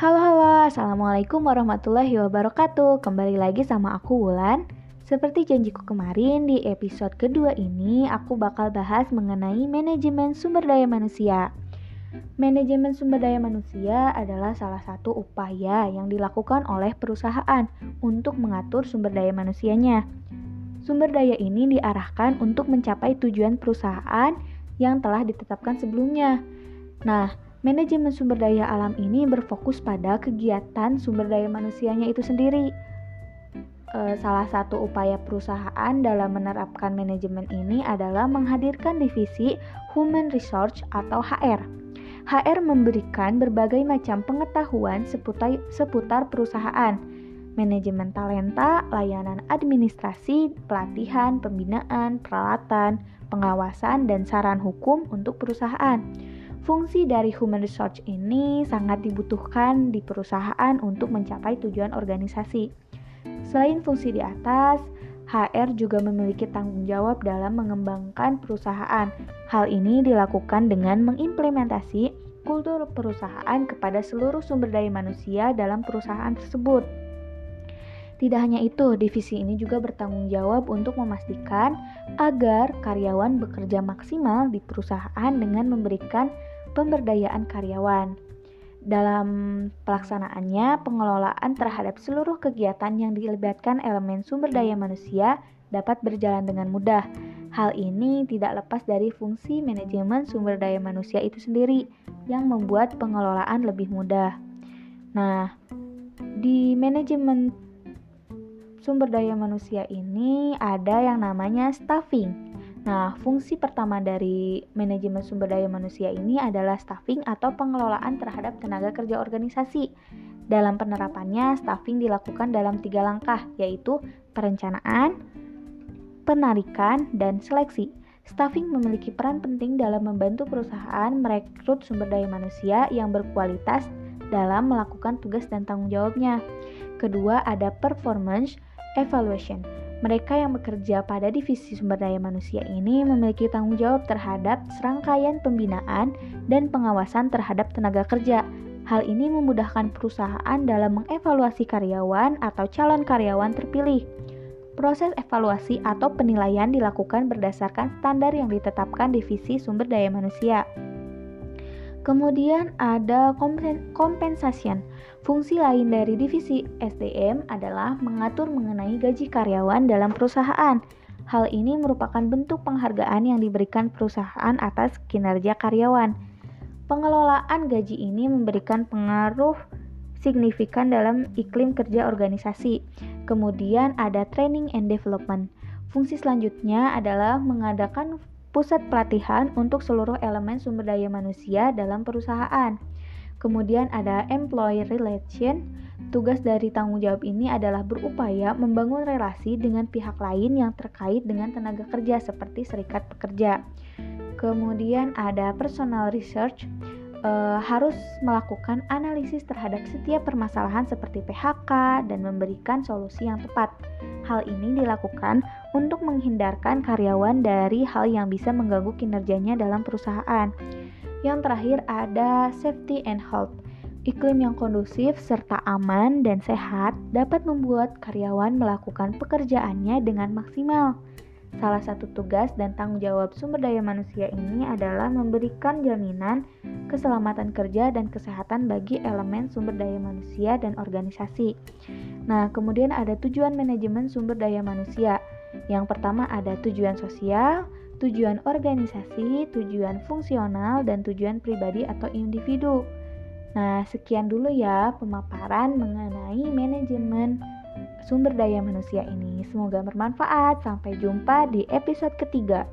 Halo halo, Assalamualaikum warahmatullahi wabarakatuh Kembali lagi sama aku Wulan Seperti janjiku kemarin di episode kedua ini Aku bakal bahas mengenai manajemen sumber daya manusia Manajemen sumber daya manusia adalah salah satu upaya yang dilakukan oleh perusahaan untuk mengatur sumber daya manusianya. Sumber daya ini diarahkan untuk mencapai tujuan perusahaan yang telah ditetapkan sebelumnya. Nah, manajemen sumber daya alam ini berfokus pada kegiatan sumber daya manusianya itu sendiri. E, salah satu upaya perusahaan dalam menerapkan manajemen ini adalah menghadirkan divisi Human Resource atau HR HR memberikan berbagai macam pengetahuan seputar, seputar perusahaan, manajemen talenta, layanan administrasi, pelatihan, pembinaan, peralatan, pengawasan, dan saran hukum untuk perusahaan. Fungsi dari human resource ini sangat dibutuhkan di perusahaan untuk mencapai tujuan organisasi. Selain fungsi di atas, HR juga memiliki tanggung jawab dalam mengembangkan perusahaan. Hal ini dilakukan dengan mengimplementasi kultur perusahaan kepada seluruh sumber daya manusia dalam perusahaan tersebut. Tidak hanya itu, divisi ini juga bertanggung jawab untuk memastikan agar karyawan bekerja maksimal di perusahaan dengan memberikan pemberdayaan karyawan. Dalam pelaksanaannya, pengelolaan terhadap seluruh kegiatan yang dilibatkan elemen sumber daya manusia dapat berjalan dengan mudah. Hal ini tidak lepas dari fungsi manajemen sumber daya manusia itu sendiri, yang membuat pengelolaan lebih mudah. Nah, di manajemen sumber daya manusia ini ada yang namanya staffing. Nah, fungsi pertama dari manajemen sumber daya manusia ini adalah staffing atau pengelolaan terhadap tenaga kerja organisasi. Dalam penerapannya, staffing dilakukan dalam tiga langkah, yaitu perencanaan, penarikan, dan seleksi. Staffing memiliki peran penting dalam membantu perusahaan merekrut sumber daya manusia yang berkualitas dalam melakukan tugas dan tanggung jawabnya. Kedua, ada performance evaluation. Mereka yang bekerja pada divisi sumber daya manusia ini memiliki tanggung jawab terhadap serangkaian pembinaan dan pengawasan terhadap tenaga kerja. Hal ini memudahkan perusahaan dalam mengevaluasi karyawan atau calon karyawan terpilih. Proses evaluasi atau penilaian dilakukan berdasarkan standar yang ditetapkan divisi sumber daya manusia. Kemudian ada compensation. Fungsi lain dari divisi SDM adalah mengatur mengenai gaji karyawan dalam perusahaan. Hal ini merupakan bentuk penghargaan yang diberikan perusahaan atas kinerja karyawan. Pengelolaan gaji ini memberikan pengaruh signifikan dalam iklim kerja organisasi. Kemudian ada training and development. Fungsi selanjutnya adalah mengadakan pusat pelatihan untuk seluruh elemen sumber daya manusia dalam perusahaan. Kemudian ada employee relation. Tugas dari tanggung jawab ini adalah berupaya membangun relasi dengan pihak lain yang terkait dengan tenaga kerja seperti serikat pekerja. Kemudian ada personal research uh, harus melakukan analisis terhadap setiap permasalahan seperti PHK dan memberikan solusi yang tepat. Hal ini dilakukan untuk menghindarkan karyawan dari hal yang bisa mengganggu kinerjanya dalam perusahaan. Yang terakhir ada safety and health. Iklim yang kondusif serta aman dan sehat dapat membuat karyawan melakukan pekerjaannya dengan maksimal. Salah satu tugas dan tanggung jawab sumber daya manusia ini adalah memberikan jaminan keselamatan kerja dan kesehatan bagi elemen sumber daya manusia dan organisasi. Nah, kemudian ada tujuan manajemen sumber daya manusia. Yang pertama ada tujuan sosial, tujuan organisasi, tujuan fungsional, dan tujuan pribadi atau individu. Nah, sekian dulu ya pemaparan mengenai manajemen sumber daya manusia ini. Semoga bermanfaat. Sampai jumpa di episode ketiga.